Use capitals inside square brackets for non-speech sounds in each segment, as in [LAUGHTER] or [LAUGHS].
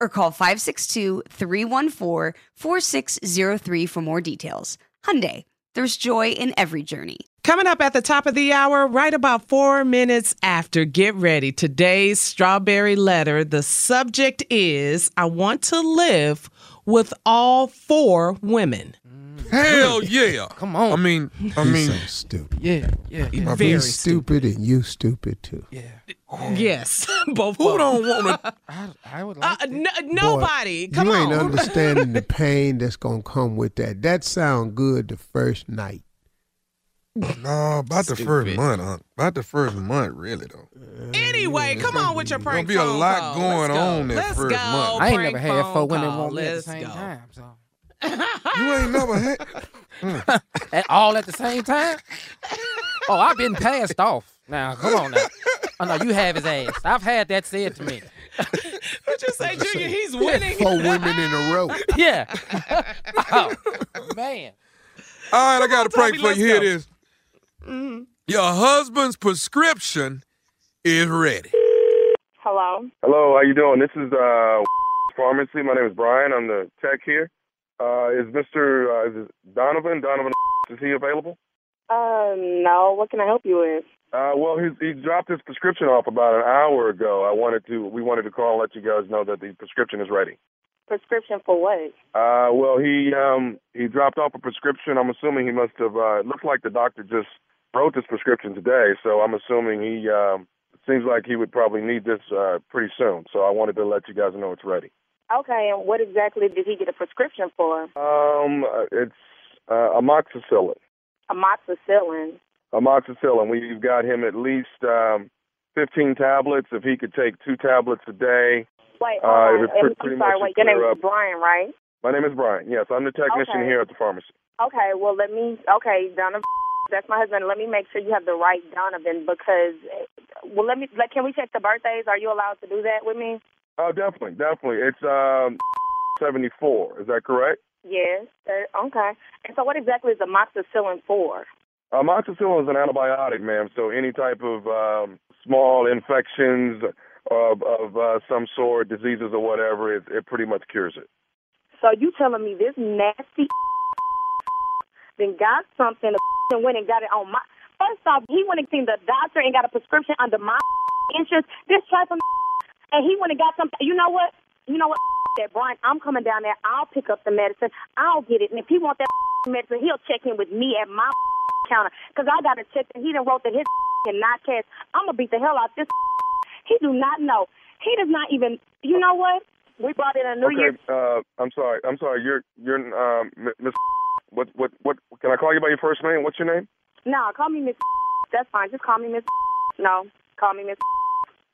or call 562-314-4603 for more details. Hyundai, there's joy in every journey. Coming up at the top of the hour, right about four minutes after, get ready. Today's strawberry letter. The subject is I want to live with all four women. Hell yeah! Come on. I mean, I He's mean, so stupid. Yeah, yeah. Yeah. If Very he's stupid, and you stupid too. Yeah. Yes, [LAUGHS] both. who of don't want to? [LAUGHS] I, I would Uh, like to. n- nobody. Come you on. You [LAUGHS] ain't understanding the pain that's gonna come with that. That sound good the first night. No, about the first month, huh? About the first month, really though. Anyway, come on with your Gonna prank be a lot going go. on that Let's first go. month. I ain't Prank never had four women call. want me at the same go. time. So You ain't never had. [LAUGHS] At- all at the same time. Oh, I've been passed off. Now, come on now. Oh no, you have his ass. I've had that said to me. [LAUGHS] What you say, Junior? He's winning. Four women in a row. [LAUGHS] Yeah. oh, man. All right, I got a prank for you. Here it go. is. Your husband's prescription is ready. Hello. Hello, how you doing? This is uh pharmacy. My name is Brian. I'm the tech here. Uh, is Mr. Uh, is Donovan? Donovan, [LAUGHS] is he available? Uh, no. What can I help you with? Uh, well, he's, he dropped his prescription off about an hour ago. I wanted to, we wanted to call and let you guys know that the prescription is ready. Prescription for what? Uh, well, he um he dropped off a prescription. I'm assuming he must have. Uh, it looks like the doctor just wrote this prescription today, so I'm assuming he. Um, seems like he would probably need this uh, pretty soon. So I wanted to let you guys know it's ready. Okay, and what exactly did he get a prescription for? Um, uh, it's uh, amoxicillin. Amoxicillin. Amoxicillin. We've got him at least um, 15 tablets. If he could take two tablets a day. Wait, Uh, hold it would pre- I'm sorry. much Wait, your name clear is Brian, right? My name is Brian. Yes, I'm the technician Okay. here at the pharmacy. Okay. Well, let me. Okay, Donovan [LAUGHS] That's my husband. Let me make sure you have the right Donovan because, well, let me. Like, can we check the birthdays? Are you allowed to do that with me? Oh, definitely, definitely. It's um, [LAUGHS] 74. Is that correct? Yes. Uh, okay. And so, what exactly is amoxicillin for? Amoxicillin is an antibiotic, ma'am. So any type of um, small infections of, of uh, some sort, diseases or whatever, it, it pretty much cures it. So you telling me this nasty [LAUGHS] then got something [LAUGHS] and went and got it on my. First off, he went and seen the doctor and got a prescription under my insurance. This trifling and he went and got something. You know what? You know what? [LAUGHS] That Brian, I'm coming down there. I'll pick up the medicine. I'll get it. And if he want that [LAUGHS] medicine, he'll check in with me at my [LAUGHS] counter because I got to check that he done wrote that his and not cash. I'm gonna beat the hell out this. He do not know. He does not even. You know what? We brought in a New okay, Year. uh, I'm sorry. I'm sorry. You're you're um, Miss. What what what? Can I call you by your first name? What's your name? No, call me Miss. That's fine. Just call me Miss. No, call me Miss.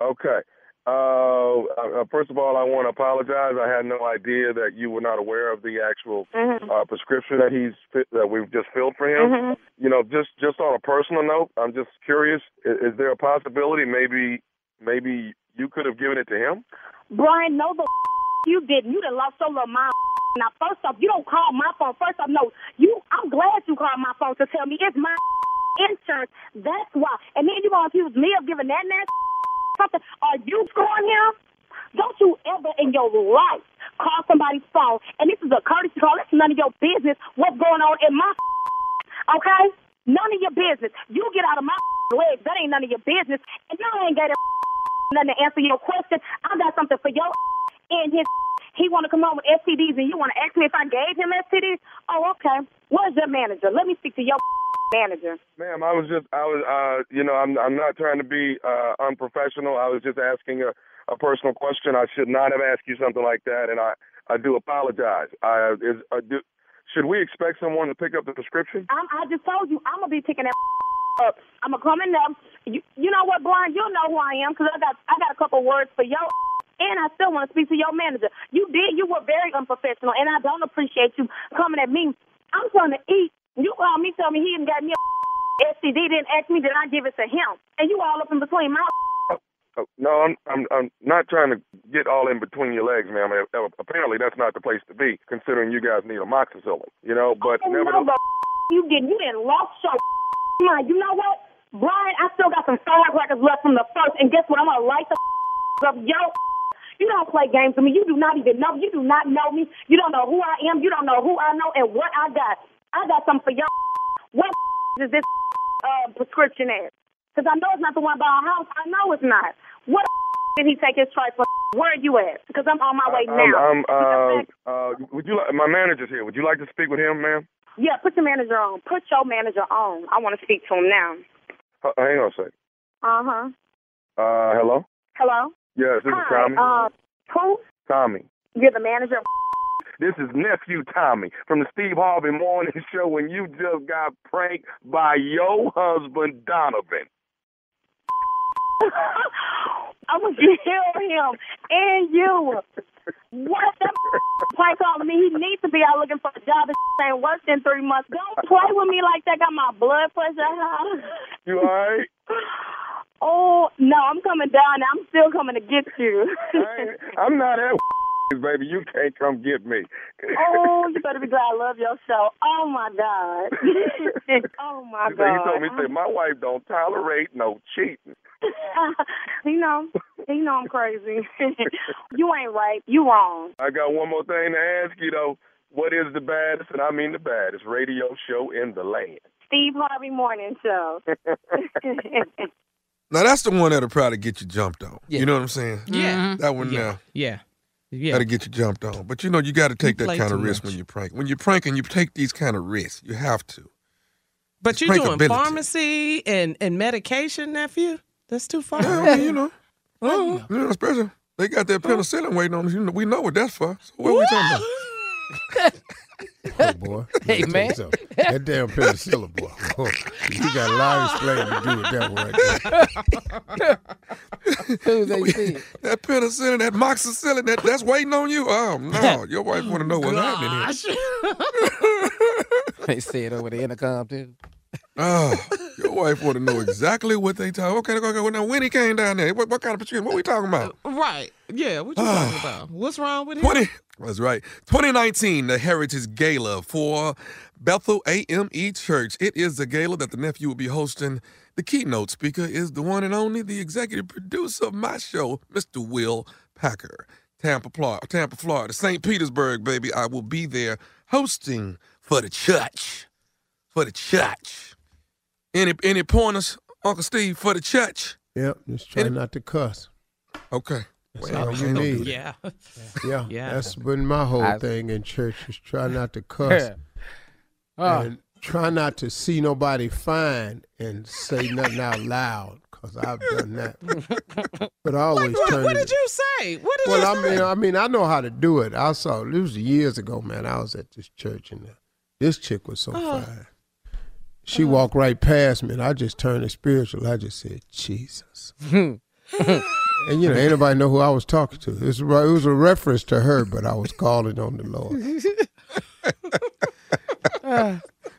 Okay. Uh, uh, first of all, I want to apologize. I had no idea that you were not aware of the actual Mhm. uh, prescription that he's that we've just filled for him. Mhm. You know, just just on a personal note, I'm just curious. Is, is there a possibility maybe maybe you could have given it to him? Brian, no, the [LAUGHS] you didn't. You done lost your little mind. Now, first off, you don't call my phone. First off, no, you. I'm glad you called my phone to tell me it's my [LAUGHS] insurance. That's why. And then you gonna accuse me of giving that man something? Are you screwing him? Don't you ever in your life call somebody's phone? And this is a courtesy call. It's none of your business what's going on in my. [LAUGHS] Okay, none of your business. You get out of my [LAUGHS] legs. That ain't none of your business. And you ain't got [LAUGHS] nothing to answer your question. I got something for your and his. He want to come home with STDs, and you want to ask me if I gave him STDs? Oh, okay. Where's your manager? Let me speak to your [LAUGHS] manager. Ma'am, I was just I was uh you know I'm I'm not trying to be uh unprofessional. I was just asking a a personal question. I should not have asked you something like that, and I I do apologize. I is uh, do, should we expect someone to pick up the prescription? I'm, I just told you I'm gonna be picking that [LAUGHS] up. I'm gonna come in there. You, you know what, Brian? You'll know who I am because I got I got a couple words for your. [LAUGHS] And I still want to speak to your manager. You did. You were very unprofessional, and I don't appreciate you coming at me. I'm trying to eat. You called me, tell me he didn't got me a STD. Didn't ask me, did I give it to him? And you all up in between my. Oh, no, I'm I'm I'm not trying to get all in between your legs, ma'am. Uh, Apparently, that's not the place to be, considering you guys need amoxicillin. You know, but Oh, nevertheless. no, the you didn't. You didn't lost your mind. You know what, Brian? I still got some firecrackers left from the first, and guess what? I'm gonna light the [LAUGHS] up yo. You don't play games with me. You do not even know. You do not know me. You don't know who I am. You don't know who I know and what I got. I got something for y'all. What [LAUGHS] is this [LAUGHS] uh, prescription at? Because I know it's not the one by our house. I know it's not. What [LAUGHS] did he take his tripe for? Where are you at? Because I'm on my way Um, now. um, uh, uh, would you like my manager's here? Would you like to speak with him, ma'am? yeah, put your manager on. Put your manager on. I want to speak to him now. Uh, hang on a sec. Uh huh. Uh, hello. Hello. Yes, this is Tommy. Uh, who? Tommy. You're the manager. of [LAUGHS] This is nephew Tommy from the Steve Harvey Morning [LAUGHS] Show. When you just got pranked by your husband Donovan. [LAUGHS] I'm gonna kill him and you. What the prank calling me? He needs to be out looking for a job. This ain't worked in three months. Don't play with me like that. Got my blood pressure high. You all right? Oh no, I'm coming down. I'm still coming to get you. I'm not at [LAUGHS] baby. You can't come get me. oh, you better be [LAUGHS] glad I love your show. Oh my god. [LAUGHS] oh my He said- he told me, he said, my wife don't tolerate no cheating. he know. He know I'm crazy. you ain't right. You wrong. I got one more thing to ask you though. What is the baddest, and I mean the baddest, radio show in the land? Steve Harvey Morning Show. Now that's the one that'll probably get you jumped on. Yeah. You know what I'm saying? Yeah. Mm-hmm. That one Yeah. there. Yeah. Yeah. That'll get you jumped on. But you know, you got to take that kind of risk much. when you prank. When you're pranking, you take these kind of risks. You have to. But It's you're doing prankability. pharmacy and, and medication, nephew? That's too far. Yeah, I mean, you know. Oh. You know, especially they got that penicillin waiting on us. You know, we know what that's for. So what are we talking about? Oh, boy. Hey, Let me tell you man. something. That damn penicillin, boy. Oh, you got a lot of explaining to do with that one right there. [LAUGHS] Who's AC? That penicillin, that moxicillin, that, that's waiting on you. Oh no, [LAUGHS] your wife want to know what's happening here. [LAUGHS] They said over the intercom too. Oh, your wife want to know exactly what they talk. Okay, okay, okay. Now, when he came down there, what, what kind of prescription? What are we talking about? Right. Yeah, what you talking ah. about? What's wrong with him? 20. That's right. 2019, the Heritage Gala for Bethel AME Church. It is the gala that the nephew will be hosting. The keynote speaker is the one and only, the executive producer of my show, Mr. Will Packer. Tampa, Florida, Tampa, Florida, St. Petersburg, baby. I will be there hosting for the church. For the church. Any any pointers, Uncle Steve, for the church? Yep, just try Any- not to cuss. Okay. That's Well, all you ain't need. that. Yeah. Yeah, Yeah. that's been my whole I- thing in church is try not to cuss [LAUGHS] Ah. and try not to see nobody fine and say nothing out loud because I've done that. [LAUGHS] but I always What, turn what it- did you say? What did Well, you I say? mean, I mean, I know how to do it. I saw it was years ago, man. I was at this church and uh, this chick was so Oh. fine. She walked right past me, and I just turned it spiritual. I just said, "Jesus." [LAUGHS] and you know, anybody know who I was talking to? It was, it was a reference to her, but I was calling on the Lord. [LAUGHS]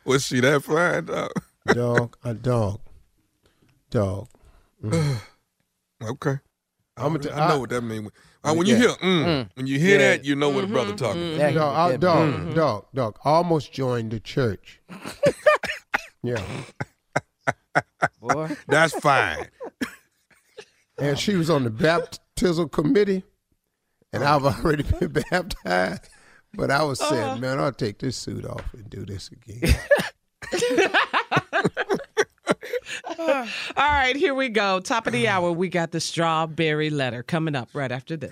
Was she that fine, dog? Dog, a dog, dog. [SIGHS] Okay. I'm I, a t- I know what that means. Uh, when you hear mm, when you hear Yeah. that, you know what a brother talking about. Yeah, he Dog, I, dog, Mm-hmm. dog, dog. Almost joined the church. [LAUGHS] yeah, Boy. [LAUGHS] That's fine. And she was on the baptismal committee, and I've already been [LAUGHS] baptized. But I was saying, uh-huh. man, I'll take this suit off and do this again. [LAUGHS] All right, here we go. Top of the hour, we got the strawberry letter coming up right after this.